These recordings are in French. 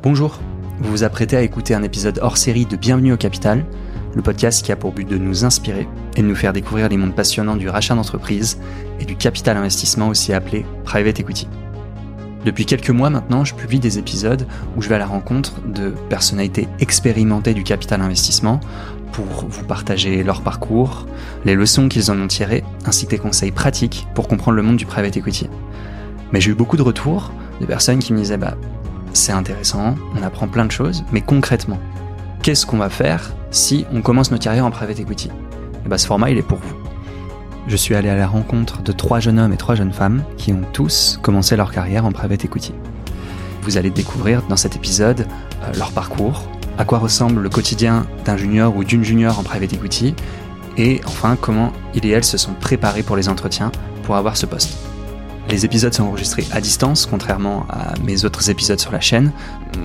Bonjour, vous vous apprêtez à écouter un épisode hors série de Bienvenue au Capital, le podcast qui a pour but de nous inspirer et de nous faire découvrir les mondes passionnants du rachat d'entreprise et du capital investissement aussi appelé private equity. Depuis quelques mois maintenant, je publie des épisodes où je vais à la rencontre de personnalités expérimentées du capital investissement pour vous partager leur parcours, les leçons qu'ils en ont tirées, ainsi que des conseils pratiques pour comprendre le monde du private equity. Mais j'ai eu beaucoup de retours de personnes qui me disaient bah c'est intéressant, on apprend plein de choses, mais concrètement, qu'est-ce qu'on va faire si on commence notre carrière en private equity? Et bah ce format il est pour vous. Je suis allé à la rencontre de trois jeunes hommes et trois jeunes femmes qui ont tous commencé leur carrière en private equity. Vous allez découvrir dans cet épisode euh, leur parcours, à quoi ressemble le quotidien d'un junior ou d'une junior en private equity, et enfin comment ils et elles se sont préparés pour les entretiens pour avoir ce poste. Les épisodes sont enregistrés à distance, contrairement à mes autres épisodes sur la chaîne.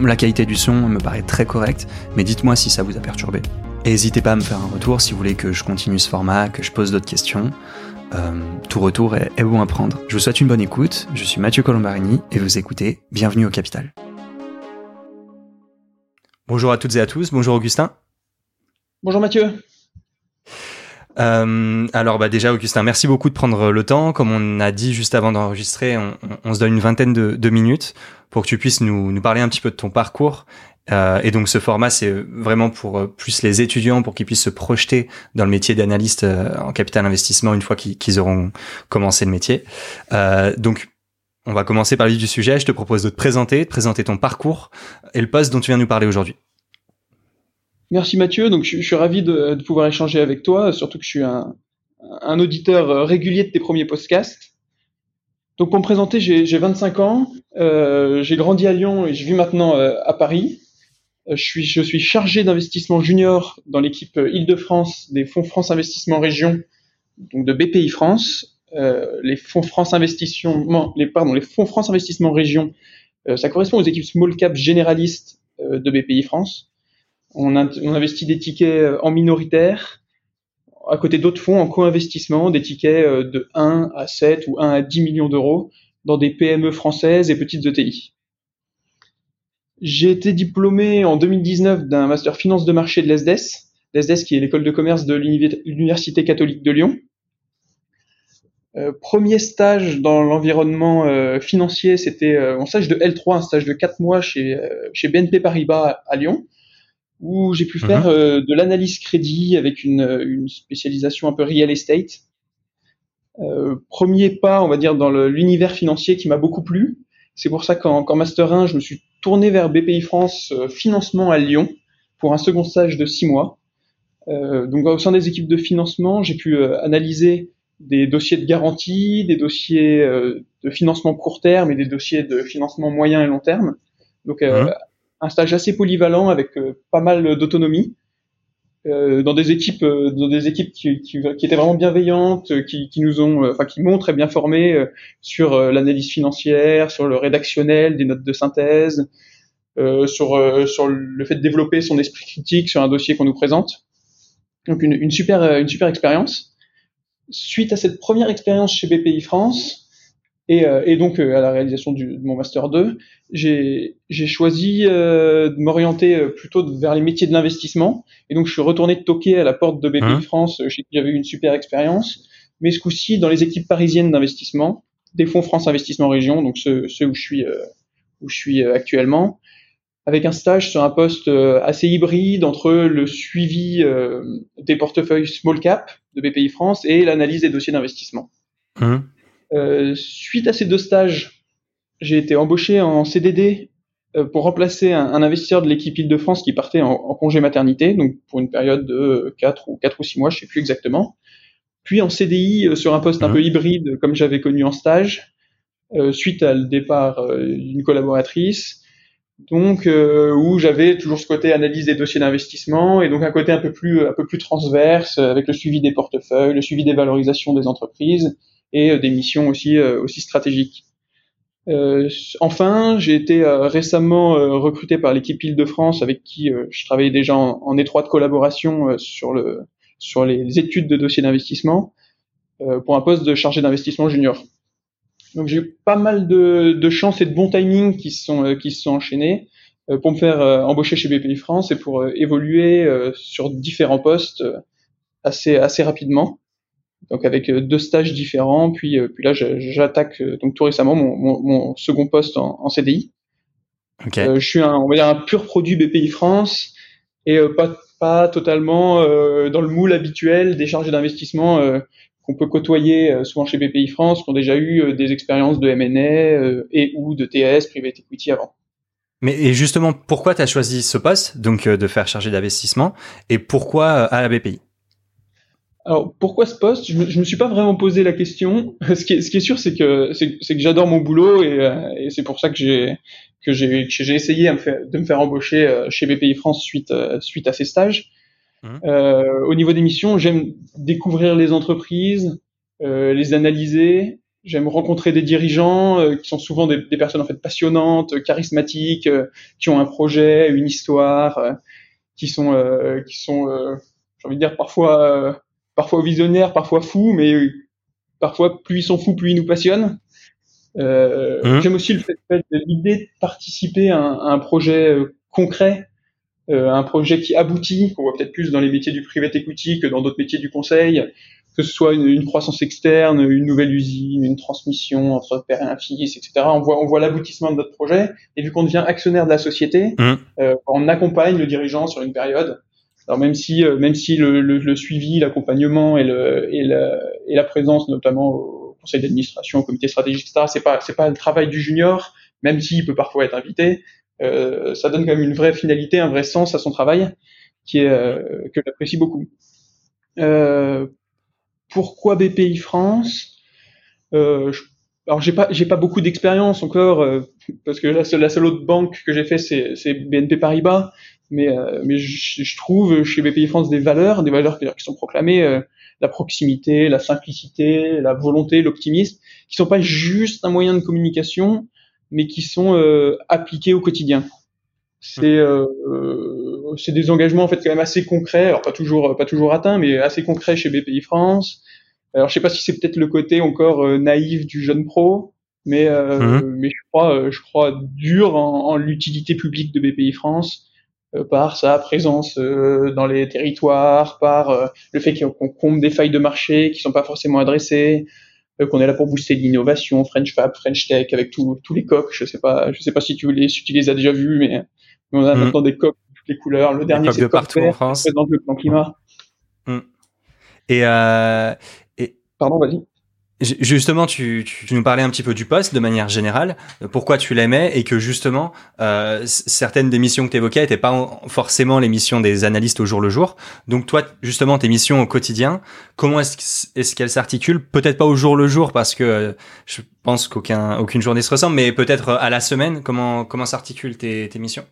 La qualité du son me paraît très correcte, mais dites-moi si ça vous a perturbé. N'hésitez pas à me faire un retour si vous voulez que je continue ce format, que je pose d'autres questions. Euh, tout retour est, est bon à prendre. Je vous souhaite une bonne écoute, je suis Mathieu Colombarini et vous écoutez Bienvenue au Capital. Bonjour à toutes et à tous, bonjour Augustin. Bonjour Mathieu. Euh, alors bah déjà Augustin, merci beaucoup de prendre le temps. Comme on a dit juste avant d'enregistrer, on, on, se donne une vingtaine de, de, minutes pour que tu puisses nous, nous, parler un petit peu de ton parcours. Euh, et donc ce format, c'est vraiment pour euh, plus les étudiants, pour qu'ils puissent se projeter dans le métier d'analyste euh, en capital investissement une fois qu'ils auront commencé le métier. Euh, donc on va commencer par le du sujet. Je te propose de te présenter, de présenter ton parcours et le poste dont tu viens nous parler aujourd'hui. Merci Mathieu. Donc je, suis ravi de, pouvoir échanger avec toi, surtout que je suis un, auditeur euh, régulier de tes premiers podcasts. Donc pour me présenter, j'ai 25 ans, euh, j'ai grandi à Lyon et je vis maintenant euh, à Paris. Je suis, chargé d'investissement junior dans l'équipe Île-de-France des fonds France Investissement Région, donc de BPI France. Les fonds France Investissement, les fonds France Investissement Région, ça correspond aux équipes small cap généralistes de BPI France. On, investit des tickets euh, en minoritaire, à côté d'autres fonds en co-investissement, des tickets euh, de 1 à 7 ou 1 à 10 millions d'euros dans des PME françaises et petites ETI. J'ai été diplômé en 2019 d'un master finance de marché de l'ESDES, l'ESDES qui est l'école de commerce de l'Université catholique de Lyon. Euh, premier stage dans l'environnement financier, c'était euh, mon stage de L3, un stage de 4 mois chez BNP Paribas à Lyon où j'ai pu faire mhm. euh, de l'analyse crédit avec une, une, spécialisation un peu real estate. Euh, premier pas, on va dire, dans l'univers financier qui m'a beaucoup plu. C'est pour ça qu'en Master 1, je me suis tourné vers BPI France euh, Financement à Lyon pour un second stage de six mois. Euh, donc au sein des équipes de financement, j'ai pu euh, analyser des dossiers de garantie, des dossiers de financement court terme et des dossiers de financement moyen et long terme. Donc mhm un stage assez polyvalent avec euh, pas mal d'autonomie. Euh, dans des équipes, euh, dans des équipes qui, qui, qui étaient vraiment bienveillantes, qui, qui nous ont, enfin qui m'ont très bien formé sur l'analyse financière, sur le rédactionnel, des notes de synthèse, sur sur le fait de développer son esprit critique sur un dossier qu'on nous présente. Donc une, une super une super expérience. Suite à cette première expérience chez BPI France, et, euh, et, donc euh, à la réalisation du, de mon master 2, j'ai choisi euh, de m'orienter plutôt vers les métiers de l'investissement. Et donc je suis retourné toquer à la porte de BPI hein France, chez qui j'avais eu une super expérience, mais ce coup-ci dans les équipes parisiennes d'investissement, des fonds France Investissement Région, donc ceux, ceux où je suis où je suis actuellement, avec un stage sur un poste assez hybride entre le suivi des portefeuilles small cap de BPI France et l'analyse des dossiers d'investissement. Hein euh, suite à ces deux stages, j'ai été embauché en CDD euh, pour remplacer un, un investisseur de l'équipe Île-de-France qui partait en, en, congé maternité, donc pour une période de 4 ou 4 ou 6 mois, je sais plus exactement. Puis en CDI euh, sur un poste un peu hybride comme j'avais connu en stage, euh, suite à le départ d'une collaboratrice, donc euh, où j'avais toujours ce côté analyse des dossiers d'investissement et donc un côté un peu plus un peu plus transverse avec le suivi des portefeuilles, le suivi des valorisations des entreprises et euh, des missions aussi, euh, aussi stratégiques. Euh, enfin, j'ai été récemment recruté par l'équipe Île-de-France avec qui je travaillais déjà en, étroite collaboration sur, le, sur les études de dossiers d'investissement pour un poste de chargé d'investissement junior. Donc j'ai eu pas mal de, de chance et de bon timing qui se sont qui se sont enchaînés. pour me faire embaucher chez BPI France et pour évoluer sur différents postes assez assez rapidement. Donc avec deux stages différents, puis puis là j'attaque donc tout récemment mon, mon, second poste en, en CDI. Okay. je suis un on va dire un pur produit BPI France et pas pas totalement dans le moule habituel des chargés d'investissement qu'on peut côtoyer euh, souvent chez BPI France, qui ont déjà eu euh, des expériences de M&A euh, et ou de TS, private equity avant. Mais et justement, pourquoi tu as choisi ce poste, donc de faire charger d'investissement, et pourquoi à la BPI alors pourquoi ce poste? Je me, me suis pas vraiment posé la question. Ce qui est, ce qui est sûr, c'est que c'est, que j'adore mon boulot et, et c'est pour ça que j'ai que j'ai j'ai essayé à me faire, de me faire embaucher chez BPI France suite suite à ces stages. Mmh. Euh, au niveau des missions, j'aime découvrir les entreprises, euh, les analyser. J'aime rencontrer des dirigeants euh, qui sont souvent des, des, personnes en fait passionnantes, charismatiques, qui ont un projet, une histoire, qui sont qui sont j'ai envie de dire parfois parfois visionnaires, parfois fous, mais parfois plus ils sont fous, plus ils nous passionnent. Euh, mmh. J'aime aussi le fait, fait l'idée de participer à un, à un projet concret euh, un projet qui aboutit, qu'on voit peut-être plus dans les métiers du private equity que dans d'autres métiers du conseil, que ce soit une, une, croissance externe, une nouvelle usine, une transmission entre père et un fils, etc. On voit, on voit l'aboutissement de notre projet, et vu qu'on devient actionnaire de la société, mmh. euh, on accompagne le dirigeant sur une période. Alors même si, euh, même si le, le, le suivi, l'accompagnement et, le, et, la, et la présence, notamment au conseil d'administration, au comité stratégique, etc., c'est pas, c'est pas le travail du junior, même s'il peut parfois être invité, euh, ça donne quand même une vraie finalité, un vrai sens à son travail, qui est euh, que j'apprécie beaucoup. Euh, pourquoi BPI France? Je, Alors j'ai pas j'ai pas beaucoup d'expérience encore parce que la seule, la seule autre banque que j'ai fait c'est BNP Paribas, mais mais je, je, trouve chez BPI France des valeurs, des valeurs qui sont proclamées la proximité, la simplicité, la volonté, l'optimisme, qui sont pas juste un moyen de communication, mais qui sont euh, appliqués au quotidien. C'est euh, euh, c'est des engagements en fait quand même assez concrets, alors pas toujours pas toujours atteints, mais assez concrets chez BPI France. Alors je sais pas si c'est peut-être le côté encore naïf du jeune pro, mais mmh. mais je crois je crois dur en, en l'utilité publique de BPI France par sa présence dans les territoires, par le fait qu'on comble des failles de marché qui sont pas forcément adressées, euh, qu'on est là pour booster l'innovation, French Fab, French Tech, avec tous les coques. Je sais pas, je sais pas si tu les, si tu les as déjà vus, mais, on a mm. maintenant des coques de toutes les couleurs. Le dernier, c'est de partout en France. Dans le plan climat. Mm. Et, euh, et, pardon, vas-y. Justement, tu, tu, nous parlais un petit peu du poste de manière générale, pourquoi tu l'aimais et que justement, euh, certaines des missions que tu évoquais n'étaient pas forcément les missions des analystes au jour le jour. Donc toi, justement, tes missions au quotidien, comment est-ce est qu'elles s'articulent? Peut-être pas au jour le jour parce que euh, je pense qu'aucun aucune journée se ressemble, mais peut-être à la semaine. Comment comment s'articulent tes, tes missions?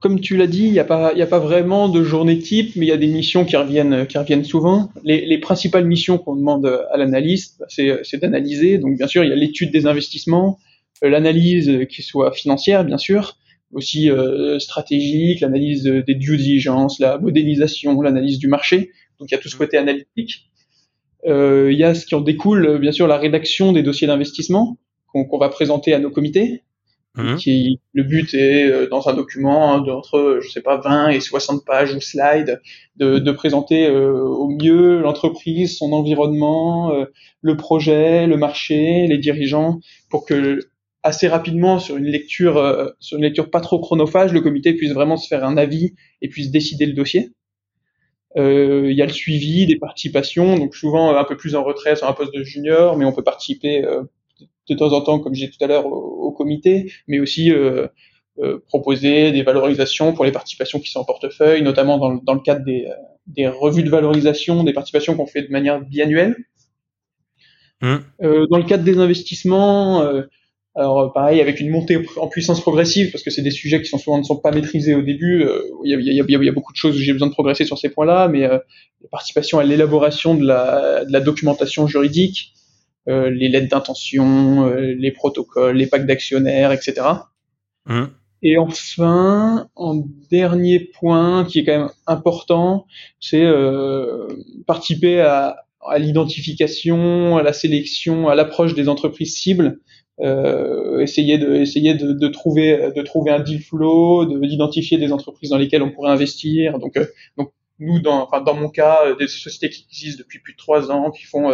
Comme tu l'as dit, il n'y a, pas, a pas vraiment de journée type, mais il y a des missions qui reviennent, qui reviennent souvent. Les, les principales missions qu'on demande à l'analyste, bah, c'est d'analyser. Donc bien sûr, il y a l'étude des investissements, euh, l'analyse qui soit financière, bien sûr, aussi euh, stratégique, l'analyse des due diligence, la modélisation, l'analyse du marché. Donc il y a tout ce côté analytique. Euh, il y a ce qui en découle, bien sûr, la rédaction des dossiers d'investissement qu'on va présenter à nos comités. Mmh. Qui, le but est euh, dans un document d'entre je sais pas 20 et 60 pages ou slides de, de présenter euh, au mieux l'entreprise, son environnement, euh, le projet, le marché, les dirigeants pour que assez rapidement sur une lecture sur une lecture pas trop chronophage, le comité puisse vraiment se faire un avis et puisse décider le dossier. Il y a le suivi des participations, donc souvent un peu plus en retrait sur un poste de junior, mais on peut participer de temps en temps, comme j'ai tout à l'heure, au, comité, mais aussi euh, euh, proposer des valorisations pour les participations qui sont en portefeuille, notamment dans, dans le cadre des, des, revues de valorisation des participations qu'on fait de manière biannuelle. Mmh. Euh, dans le cadre des investissements, euh, alors pareil avec une montée en puissance progressive parce que c'est des sujets qui sont souvent ne sont pas maîtrisés au début. Il y, a, y, a, y, a, beaucoup de choses où j'ai besoin de progresser sur ces points-là, mais la participation à l'élaboration de la, de la documentation juridique, euh, les lettres d'intention, euh, les protocoles, les packs d'actionnaires, etc. Mmh. Et enfin, en dernier point qui est quand même important, c'est euh, participer à, à l'identification, à la sélection, à l'approche des entreprises cibles euh, essayer de essayer de, de, trouver de trouver un deal flow, d'identifier des entreprises dans lesquelles on pourrait investir. Donc euh, donc nous dans enfin dans mon cas des sociétés qui existent depuis plus de trois ans, qui font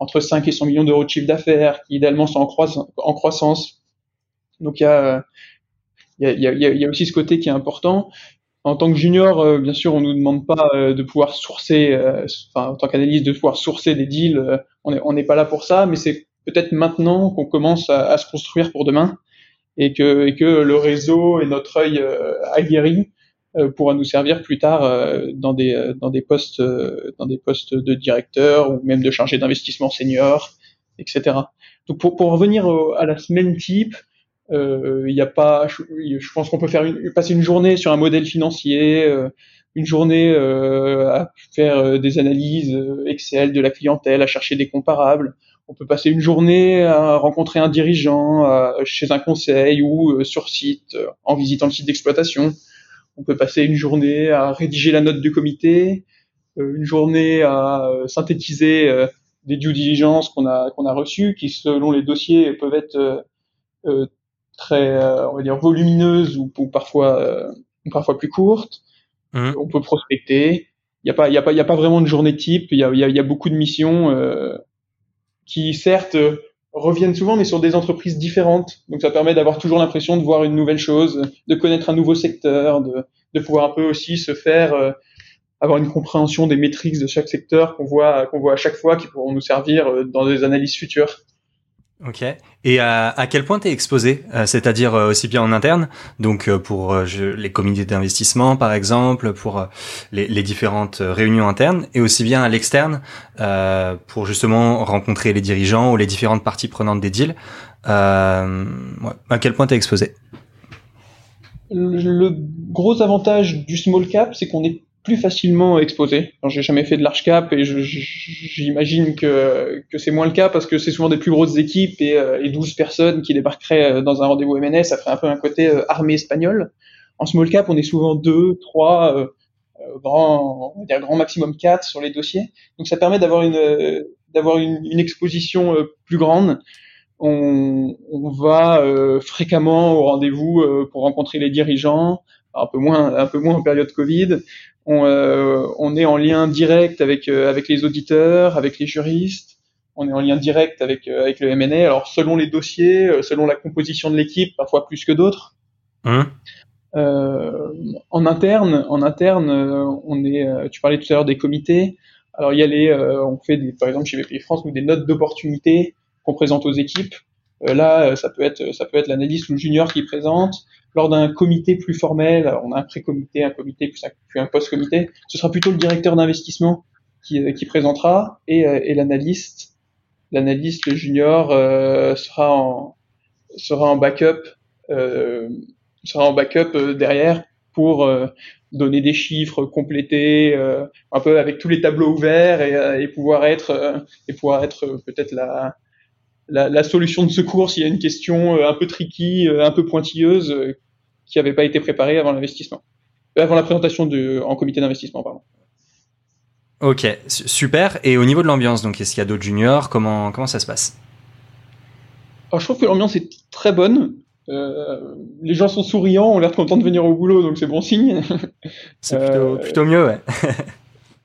entre 5 et 100 millions d'euros de chiffre d'affaires, qui idéalement sont en, croissance. Donc il y a y a, y, a, y a aussi ce côté qui est important en tant que junior, euh, bien sûr, on nous demande pas euh, de pouvoir sourcer, euh, enfin, en tant qu'analyste, de pouvoir sourcer des deals. on n'est pas là pour ça, mais c'est peut-être maintenant qu'on commence à, à, se construire pour demain et que, et que le réseau et notre œil aguerri pourra nous servir plus tard dans des dans des postes dans des postes de directeur ou même de chargé d'investissement senior, etc. Donc pour pour revenir à la semaine type, euh, il y a pas, je, je pense qu'on peut faire une, passer une journée sur un modèle financier, euh, une journée euh, à faire euh, des analyses Excel de la clientèle, à chercher des comparables. On peut passer une journée à rencontrer un dirigeant chez un conseil ou sur site en visitant le site d'exploitation. On peut passer une journée à rédiger la note du comité, une journée à synthétiser des due diligence qu'on a qu'on a reçues, qui selon les dossiers peuvent être euh, très, euh, on va dire, volumineuse ou, parfois, euh, parfois plus courte. Mmh. On peut prospecter. Il n'y a pas, il y a pas, il y a pas vraiment de journée type. Il y a, y a, beaucoup de missions euh, qui, certes, reviennent souvent, mais sur des entreprises différentes. Donc, ça permet d'avoir toujours l'impression de voir une nouvelle chose, de connaître un nouveau secteur, de, de pouvoir un peu aussi se faire avoir une compréhension des métriques de chaque secteur qu'on voit, qu'on voit à chaque fois, qui pourront nous servir dans des analyses futures. Ok. Et à, à quel point tu es exposé euh, C'est-à-dire euh, aussi bien en interne, donc euh, pour les comités d'investissement par exemple, pour les, les, différentes réunions internes, et aussi bien à l'externe pour justement rencontrer les dirigeants ou les différentes parties prenantes des deals. Ouais. À quel point tu es exposé? Le gros avantage du small cap, c'est qu'on est plus facilement exposé. J'ai jamais fait de large cap et j'imagine que, que c'est moins le cas parce que c'est souvent des plus grosses équipes et, euh, et 12 personnes qui débarqueraient euh, dans un rendez-vous MNS, ça ferait un peu un côté euh, armée espagnole. En small cap, on est souvent deux, trois, euh, grand, on va dire grand maximum quatre sur les dossiers. Donc ça permet d'avoir une d'avoir une, une, exposition plus grande. On, on va fréquemment au rendez-vous pour rencontrer les dirigeants, un peu moins un peu moins en période Covid on, euh, on, est en lien direct avec, euh, avec les auditeurs, avec les juristes, on est en lien direct avec, euh, avec le MNA. Alors selon les dossiers, selon la composition de l'équipe, parfois plus que d'autres. Hein? En interne, en interne, on est. tu parlais tout à l'heure des comités. Alors il y a les, on fait des, par exemple chez BPI France, des notes d'opportunité qu'on présente aux équipes. Là, ça peut être, ça peut être l'analyste ou le junior qui présente. Lors d'un comité plus formel, on a un pré-comité, un comité puis un, post-comité, ce sera plutôt le directeur d'investissement qui, euh, qui, présentera et, euh, et l'analyste, l'analyste junior euh, sera en sera en backup, euh, sera en backup derrière pour donner des chiffres, compléter un peu avec tous les tableaux ouverts et, et pouvoir être et pouvoir être peut-être la la, la, solution de secours s'il y a une question euh, un peu tricky, euh, un peu pointilleuse, euh, qui n'avait pas été préparée avant l'investissement, avant la présentation de, en comité d'investissement, pardon. Ok, super. Et au niveau de l'ambiance, donc est-ce qu'il y a d'autres juniors? Comment comment ça se passe? Alors, je trouve que l'ambiance est très bonne. Euh, les gens sont souriants, ont l'air contents de venir au boulot, donc c'est bon signe. C'est plutôt, plutôt mieux, ouais.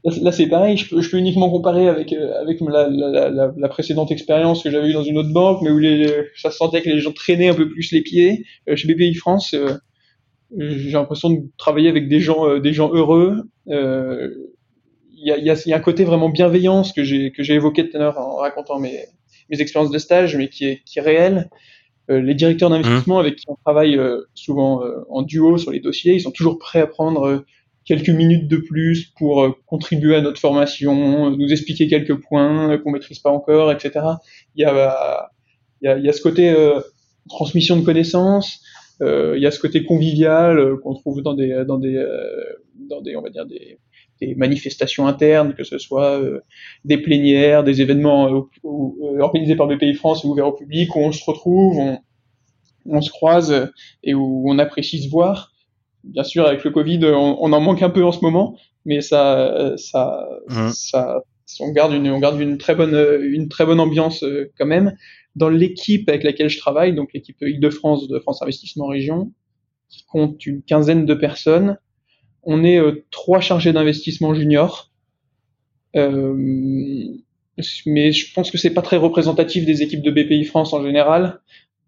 Là, c'est pareil, je peux, je peux, uniquement comparer avec, euh, avec la, la, la, la précédente expérience que j'avais eue dans une autre banque, mais où les, ça se sentait que les gens traînaient un peu plus les pieds. Euh, chez BPI France, euh, j'ai l'impression de travailler avec des gens, des gens heureux. Il y, a, y, a, y, a, un côté vraiment bienveillance que j'ai que j'ai évoqué tout à l'heure en racontant mes, mes expériences de stage, mais qui est, qui est réel. les directeurs d'investissement mmh. avec qui on travaille souvent en duo sur les dossiers, ils sont toujours prêts à prendre quelques minutes de plus pour euh, contribuer à notre formation, nous expliquer quelques points euh, qu'on maîtrise pas encore, etc. Il y a, il y a, il y a ce côté euh, transmission de connaissances, euh, il y a ce côté convivial qu'on trouve dans des, dans des, dans des, on va dire des, des manifestations internes, que ce soit des plénières, des événements organisés par BPI France et ouverts au public, où on se retrouve, on, on se croise et où on apprécie se voir bien sûr, avec le Covid, on, on, en manque un peu en ce moment, mais ça, ça, mmh. ça, on garde une, on garde une très bonne, une très bonne ambiance euh, quand même. dans l'équipe avec laquelle je travaille, donc l'équipe Île-de-France de France Investissement Région, qui compte une quinzaine de personnes, on est trois chargés d'investissement juniors. mais je pense que c'est pas très représentatif des équipes de BPI France en général.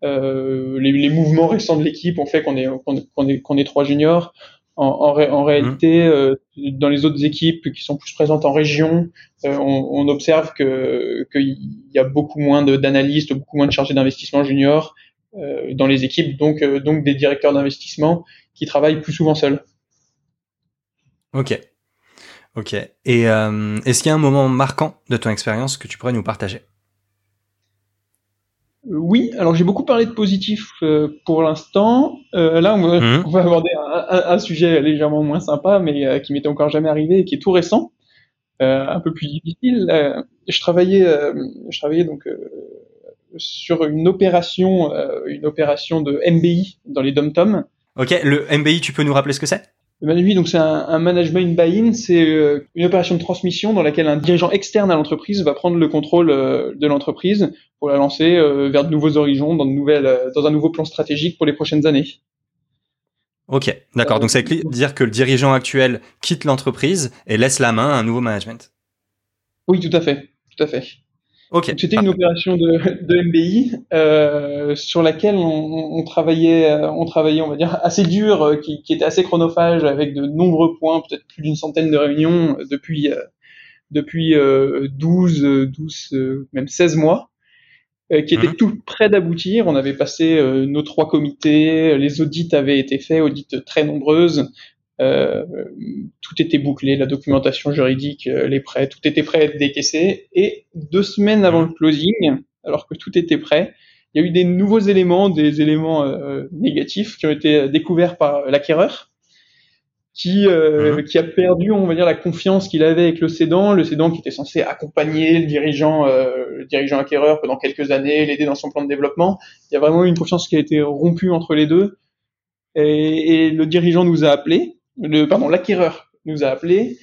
Euh, les, les, mouvements récents de l'équipe ont fait qu'on est, qu'on est, qu'on est, trois juniors. En, en, en réalité, mmh. euh, dans les autres équipes qui sont plus présentes en région, euh, on, on, observe que qu'il y a beaucoup moins d'analystes, beaucoup moins de chargés d'investissement juniors dans les équipes, donc donc des directeurs d'investissement qui travaillent plus souvent seuls. Ok, ok. Et est-ce qu'il y a un moment marquant de ton expérience que tu pourrais nous partager? Oui, alors j'ai beaucoup parlé de positif euh, pour l'instant. Euh, là, on va, mmh. on va aborder un, un, sujet légèrement moins sympa, mais euh, qui m'était encore jamais arrivé et qui est tout récent, un peu plus difficile. je travaillais, je travaillais donc sur une opération, une opération de MBI dans les dom-tom. Ok, le MBI, tu peux nous rappeler ce que c'est? Le management, donc c'est un, un, management buy-in, c'est euh, une opération de transmission dans laquelle un dirigeant externe à l'entreprise va prendre le contrôle euh, de l'entreprise pour la lancer euh, vers de nouveaux horizons, dans, de nouvelles, dans un nouveau plan stratégique pour les prochaines années. Ok, d'accord. donc ça veut dire que le dirigeant actuel quitte l'entreprise et laisse la main à un nouveau management. Oui, tout à fait, tout à fait. C'était une opération de, de MBI euh, sur laquelle on, on, travaillait, euh, on travaillait, on va dire, assez dur, euh, qui, qui était assez chronophage, avec de nombreux points, peut-être plus d'une centaine de réunions euh, depuis depuis 12, 12, même 16 mois, qui étaient mhm. tout près d'aboutir. On avait passé nos trois comités, les audits avaient été faits, audits très nombreuses. Euh, tout était bouclé, la documentation juridique, euh, les prêts, tout était prêt à être décaissé. Et deux semaines avant le closing, alors que tout était prêt, il y a eu des nouveaux éléments, des éléments euh, négatifs qui ont été découverts par l'acquéreur, qui, mhm. qui a perdu, on va dire, la confiance qu'il avait avec le cédant, le cédant qui était censé accompagner le dirigeant, le dirigeant acquéreur pendant quelques années, l'aider dans son plan de développement. Il y a vraiment eu une confiance qui a été rompue entre les deux. Et, et le dirigeant nous a appelés le pardon, l'acquéreur nous a appelé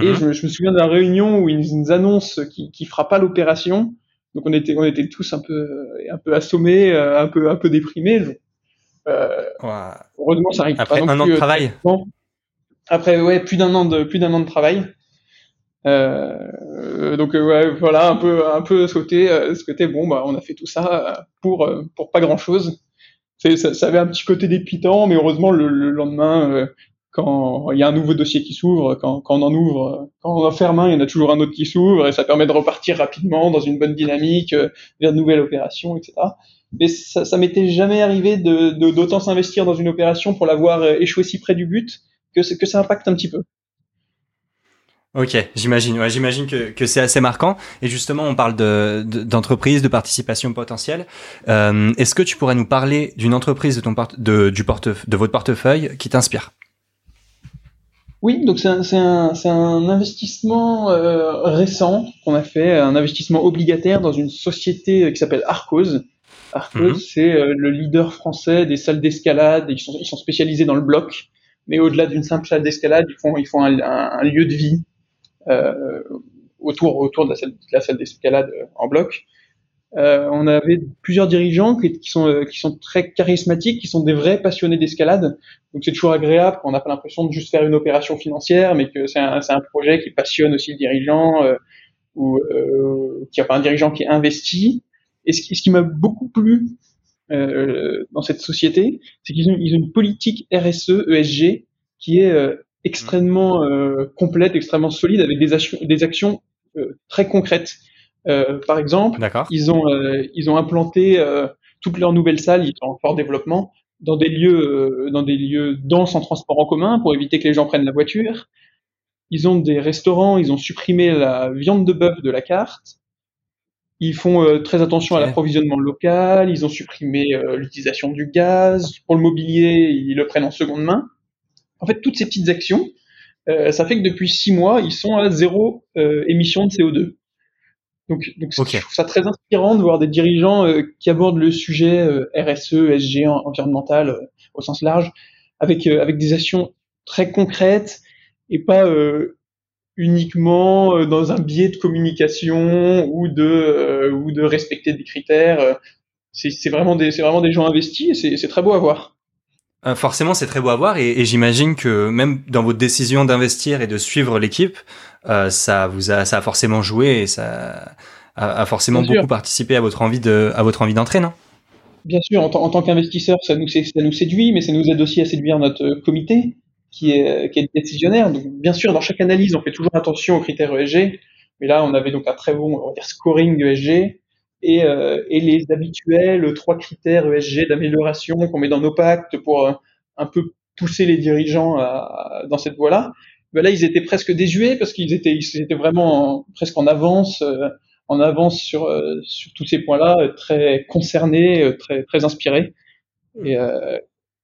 et mhm. je, me souviens d'une réunion où il nous annonce qu'il qui fera pas l'opération. Donc on était on était tous un peu un peu assommés, euh, un peu un peu déprimés. Euh, Heureusement ça arrive Après un an de euh, travail. Après ouais plus d'un an de plus d'un an de travail. Euh, donc ouais, voilà un peu un peu sauté ce côté bon bah on a fait tout ça pour pour pas grand chose ça, ça, avait un petit côté dépitant mais heureusement le, le lendemain quand il y a un nouveau dossier qui s'ouvre, quand, on en ouvre, quand on en ferme un, il y en a toujours un autre qui s'ouvre et ça permet de repartir rapidement dans une bonne dynamique euh, vers de nouvelles opérations, etc. Mais ça, ça m'était jamais arrivé d'autant s'investir dans une opération pour l'avoir euh, échoué si près du but que, que ça impacte un petit peu. Ok, j'imagine. J'imagine que, que c'est assez marquant. Et justement, on parle de, d'entreprise, de, participation potentielle. Euh, est-ce que tu pourrais nous parler d'une entreprise de ton de, du porte de votre portefeuille qui t'inspire? Oui, donc c'est un, un, un, investissement euh, récent qu'on a fait, un investissement obligataire dans une société euh, qui s'appelle Arcos. Arcos, mhm. c'est euh, le leader français des salles d'escalade. Ils sont, ils sont spécialisés dans le bloc, mais au-delà d'une simple salle d'escalade, ils font, ils font un, un, lieu de vie euh, autour, autour de la salle, de la salle d'escalade en bloc. Euh, on avait plusieurs dirigeants qui, sont euh, qui sont très charismatiques, qui sont des vrais passionnés d'escalade. Donc c'est toujours agréable quand on n'a pas l'impression de juste faire une opération financière, mais que c'est un, projet qui passionne aussi le dirigeant euh, ou euh, qui a pas un dirigeant qui est investi. Et ce, qui m'a beaucoup plu dans cette société, c'est qu'ils ont, une politique RSE ESG qui est extrêmement complète, extrêmement solide, avec des actions très concrètes. Euh, par exemple, ils ont euh, ils ont implanté euh, toutes leurs nouvelles salles, ils sont en fort développement, dans des lieux dans des lieux denses en transport en commun pour éviter que les gens prennent la voiture. Ils ont des restaurants, ils ont supprimé la viande de bœuf de la carte. Ils font très attention à l'approvisionnement local. Ils ont supprimé l'utilisation du gaz. Pour le mobilier, ils le prennent en seconde main. En fait, toutes ces petites actions, ça fait que depuis six mois, ils sont à zéro émission de CO2. Donc, donc je trouve ça très inspirant de voir des dirigeants euh, qui abordent le sujet euh, RSE, SG, environnemental euh, au sens large, avec avec des actions très concrètes et pas uniquement dans un biais de communication ou de ou de respecter des critères. C'est vraiment des c'est vraiment des gens investis et c'est très beau à voir. Forcément, c'est très beau à voir et, j'imagine que même dans votre décision d'investir et de suivre l'équipe, ça vous a ça a forcément joué et ça a, forcément beaucoup participé à votre envie de à votre envie d'entrer, non? Bien sûr, en, tant qu'investisseur, ça nous, ça nous séduit, mais ça nous aide aussi à séduire notre comité qui est, qui est décisionnaire. Donc, bien sûr, dans chaque analyse, on fait toujours attention aux critères ESG, mais là, on avait donc un très bon on va dire, scoring ESG et, euh, et les habituels trois critères ESG d'amélioration qu'on met dans nos pactes pour euh, un peu pousser les dirigeants à, dans cette voie-là. Ben là, ils étaient presque désuets parce qu'ils étaient, ils étaient vraiment presque en avance. Euh, en avance sur, euh, sur tous ces points-là, très concerné, euh, très, très inspiré. Et,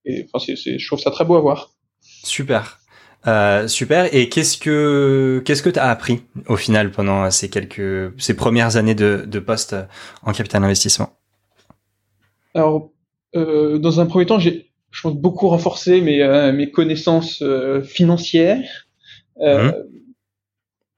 et enfin, c'est, je trouve ça très beau à voir. Super. Euh, super. Et qu'est-ce que qu'est-ce que tu as appris au final pendant ces quelques ces premières années de, de poste en capital investissement? Alors, euh, dans un premier temps, j'ai je pense beaucoup renforcé mes mes connaissances financières. Euh, mmh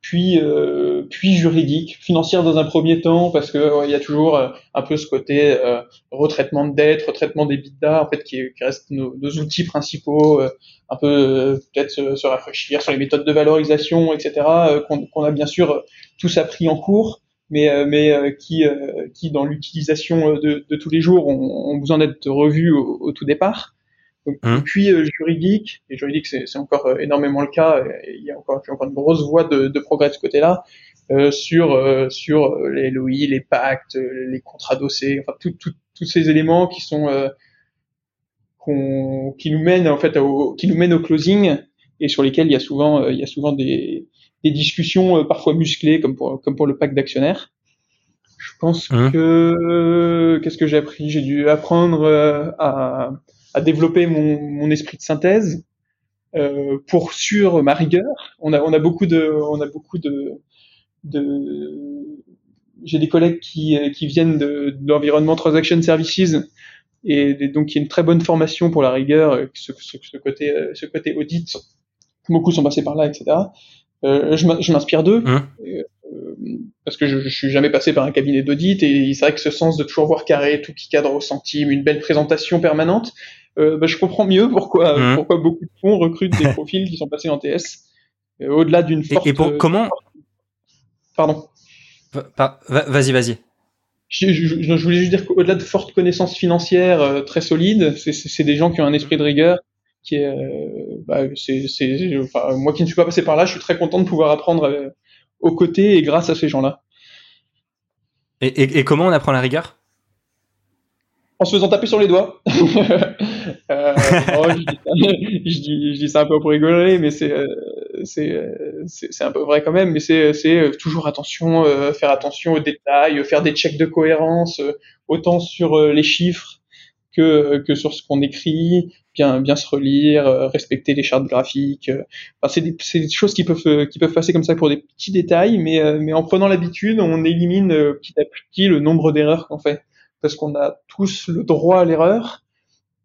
puis euh, puis juridique, financière dans un premier temps parce que il y a toujours euh, un peu ce côté euh, retraitement de dette, retraitement des bidas en fait qui, qui restent nos, nos, outils principaux, euh, un peu peut-être se, se, rafraîchir sur les méthodes de valorisation, etc. qu'on a bien sûr tous appris en cours, mais mais qui qui dans l'utilisation de, de, tous les jours ont, ont besoin d'être revus au, au tout départ. Hein puis euh, juridique, et juridique c'est encore euh, énormément le cas, il y a encore, encore une grosse voie de, de progrès de ce côté-là, euh, sur euh, sur les LOI, les pactes, les contrats dossés, enfin tous ces éléments qui sont qui nous mènent en fait au, qui nous mènent au closing et sur lesquels il y a souvent il y a souvent des, des discussions parfois musclées comme pour comme pour le pacte d'actionnaires. Je pense hein que qu'est-ce que j'ai appris? J'ai dû apprendre à à développer mon, mon esprit de synthèse euh, pour sur ma rigueur. On a, on a beaucoup de, on a beaucoup de, de j'ai des collègues qui, qui viennent de, de l'environnement Transaction Services et donc il y a une très bonne formation pour la rigueur, ce, ce, ce côté, ce côté audit. Beaucoup sont passés par là, etc. Euh, je m'inspire d'eux. Hein euh, parce que je, je suis jamais passé par un cabinet d'audit et c'est vrai que ce sens de toujours voir carré, tout qui cadre au centime, une belle présentation permanente, euh, bah, je comprends mieux pourquoi mmh. pourquoi beaucoup de fonds recrutent des profils qui sont passés en TS. Euh, au-delà d'une forte. Et, pour comment Pardon. Vas-y, vas-y. Je, je, je, voulais juste dire qu'au-delà de fortes connaissances financières euh, très solides, c'est des gens qui ont un esprit de rigueur qui est, euh, bah, enfin, moi qui ne suis pas passé par là, je suis très content de pouvoir apprendre aux côtés et grâce à ces gens-là. Et, et, et, comment on apprend la rigueur? En se faisant taper sur les doigts. Euh, oh, je, dis ça un peu pour rigoler, mais c'est c'est c'est un peu vrai quand même. Mais c'est toujours attention, euh, faire attention aux détails, faire des checks de cohérence, euh, autant sur les chiffres que que sur ce qu'on écrit, bien bien se relire, respecter les chartes graphiques. Enfin, c'est des, des choses qui peuvent qui peuvent passer comme ça pour des petits détails, mais mais en prenant l'habitude, on élimine petit à petit le nombre d'erreurs qu'on fait parce qu'on a tous le droit à l'erreur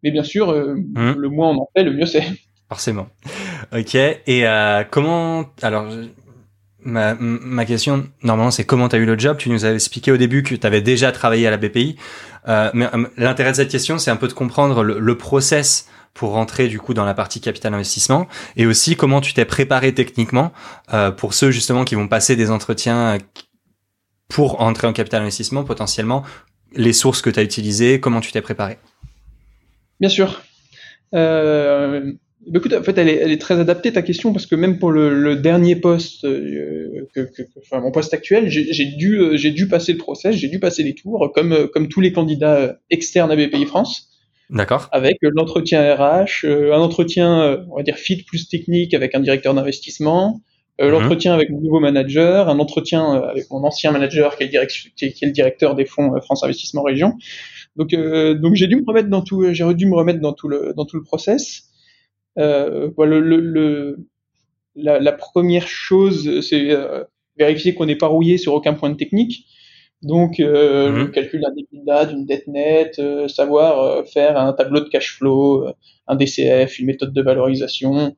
mais bien sûr, euh, mmh. le moins on en fait, le mieux c'est. Forcément. Ok. Et euh, comment Alors, ma, ma question normalement c'est comment tu as eu le job? Tu nous avais expliqué au début que tu avais déjà travaillé à la BPI. Euh, mais l'intérêt de cette question, c'est un peu de comprendre le, le, process pour rentrer du coup dans la partie capital investissement et aussi comment tu t'es préparé techniquement pour ceux justement qui vont passer des entretiens pour entrer en capital investissement potentiellement les sources que tu as utilisées, comment tu t'es préparé. Bien sûr. Euh, écoute, en fait, elle est, elle est, très adaptée ta question parce que même pour le, le dernier poste, euh, que, que, enfin mon poste actuel, j'ai dû, euh, j'ai dû passer le process, j'ai dû passer les tours, comme comme tous les candidats externes à BPI France. D'accord. Avec l'entretien RH, un entretien, on va dire fit plus technique avec un directeur d'investissement, mhm. l'entretien avec mon nouveau manager, un entretien avec mon ancien manager qui est, le, qui est le directeur des fonds France Investissement Région. Donc, euh, donc j'ai dû me remettre dans tout, j'ai dû me remettre dans tout le, dans tout le process. Euh, voilà, le, le la, la, première chose, c'est euh, vérifier qu'on n'est pas rouillé sur aucun point de technique. Donc, euh, mhm. le calcul d'un EBITDA, d'une dette nette, euh, savoir euh, faire un tableau de cash flow, un DCF, une méthode de valorisation,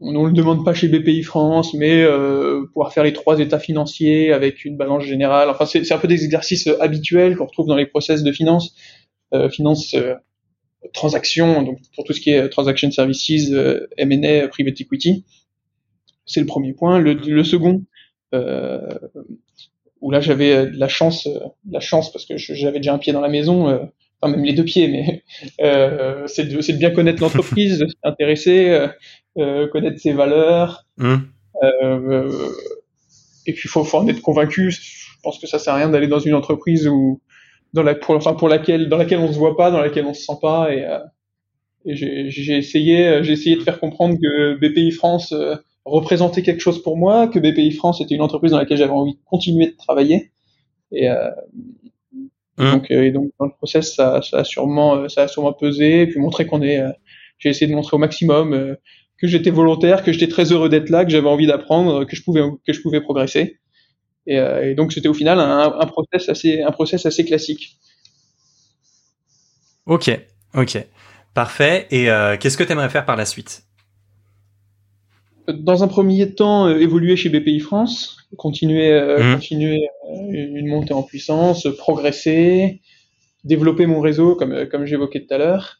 on ne le demande pas chez BPI France, mais euh, pouvoir faire les trois états financiers avec une balance générale. Enfin, c'est un peu des exercices habituels qu'on retrouve dans les process de finance, euh, finance euh, transactions, donc pour tout ce qui est transaction services, euh, M&A, private equity. C'est le premier point. Le, le second, euh, où là j'avais la chance, la chance parce que j'avais déjà un pied dans la maison, enfin même les deux pieds, mais c'est de, de, bien connaître l'entreprise, de s'intéresser euh, connaître ses valeurs. Mmh. Euh, et puis, il faut, faut en être convaincu. Je pense que ça sert à rien d'aller dans une entreprise où, dans la, pour, enfin, pour laquelle, dans laquelle on se voit pas, dans laquelle on se sent pas. Et, euh, et j'ai essayé, j'ai essayé de faire comprendre que BPI France représentait quelque chose pour moi, que BPI France était une entreprise dans laquelle j'avais envie de continuer de travailler. Et, euh, mmh. donc, et donc, dans le process, ça, ça, a sûrement, ça a sûrement pesé. Et puis montrer qu'on est, j'ai essayé de montrer au maximum que j'étais volontaire, que j'étais très heureux d'être là, que j'avais envie d'apprendre, que je pouvais que je pouvais progresser. Et, euh, et donc c'était au final un, un, process assez un process assez classique. Ok, ok, parfait. Et euh, qu'est-ce que tu aimerais faire par la suite? Dans un premier temps, euh, évoluer chez BPI France, continuer mmh. continuer une montée en puissance, progresser, développer mon réseau comme comme j'évoquais tout à l'heure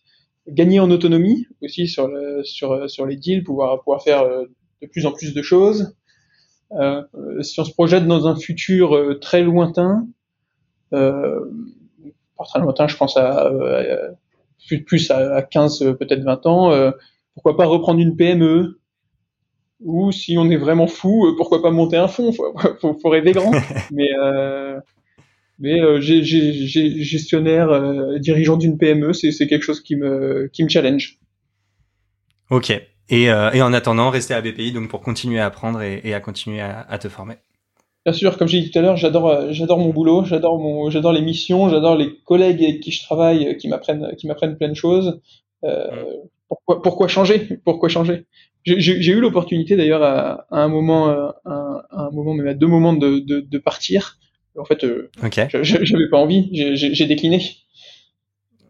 gagner en autonomie aussi sur, le, sur, sur les deals, pouvoir, pouvoir faire euh, de plus en plus de choses. Euh, si on se projette dans un futur euh, très lointain, euh, pas très lointain, je pense à, plus, plus à 15, peut-être 20 ans, pourquoi pas reprendre une PME ou si on est vraiment fou, pourquoi pas monter un fonds? Faut, faut, faut rêver grand. Mais mais euh, gestionnaire, euh, dirigeant d'une PME, c'est quelque chose qui me, qui me challenge. Ok. Et, euh, et en attendant, rester à BPI donc pour continuer à apprendre et, et à continuer à, à, te former. Bien sûr, comme j'ai dit tout à l'heure, j'adore, j'adore mon boulot, j'adore mon, j'adore les missions, j'adore les collègues avec qui je travaille, qui m'apprennent, qui m'apprennent plein de choses. Euh, pourquoi, pourquoi changer? Pourquoi changer? J'ai eu l'opportunité d'ailleurs à, à, un moment, à un, à un moment, même à deux moments de, de, de partir en fait, euh, j'avais pas envie, j'ai décliné.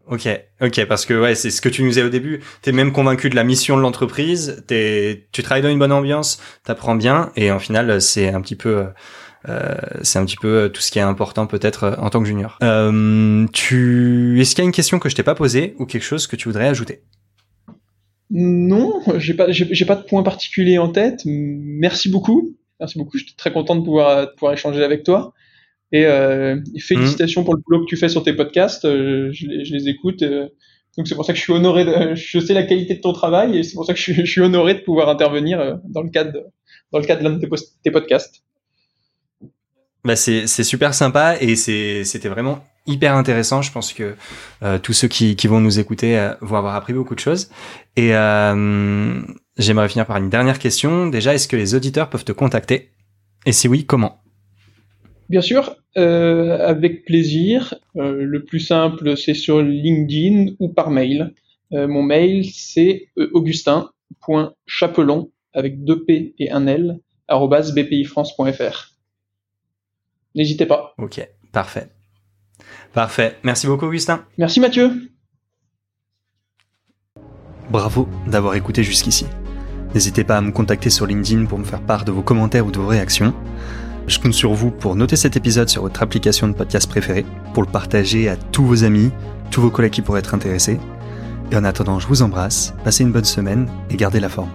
Ok, ok, parce que ouais, c'est ce que tu nous disais au début. T'es même convaincu de la mission de l'entreprise. T'es, tu travailles dans une bonne ambiance, t'apprends bien, et en final, c'est un petit peu, euh, c'est un petit peu tout ce qui est important peut-être euh, en tant que junior. Euh, tu, est-ce qu'il y a une question que je t'ai pas posée ou quelque chose que tu voudrais ajouter? Non, j'ai pas, j'ai pas de point particulier en tête. Merci beaucoup, merci beaucoup. Je suis très content de pouvoir, de pouvoir échanger avec toi. Et, euh, félicitations pour le boulot que tu fais sur tes podcasts. Euh, je, les, je, les, écoute. Euh, donc c'est pour ça que je suis honoré. De, je sais la qualité de ton travail et c'est pour ça que je, je, suis honoré de pouvoir intervenir dans le cadre de, dans le cadre de l'un de tes, tes podcasts. Bah c'est super sympa et c'était vraiment hyper intéressant. Je pense que euh, tous ceux qui, qui, vont nous écouter euh, vont avoir appris beaucoup de choses. Et euh, j'aimerais finir par une dernière question. Déjà, est-ce que les auditeurs peuvent te contacter? Et si oui, comment? Bien sûr, euh, avec plaisir. Euh, le plus simple, c'est sur LinkedIn ou par mail. Euh, mon mail, c'est augustin.chapelon avec deux P et un L bpifrance.fr. N'hésitez pas. Ok, parfait. Parfait. Merci beaucoup, Augustin. Merci, Mathieu. Bravo d'avoir écouté jusqu'ici. N'hésitez pas à me contacter sur LinkedIn pour me faire part de vos commentaires ou de vos réactions. Je compte sur vous pour noter cet épisode sur votre application de podcast préférée, pour le partager à tous vos amis, tous vos collègues qui pourraient être intéressés. Et en attendant, je vous embrasse, passez une bonne semaine et gardez la forme.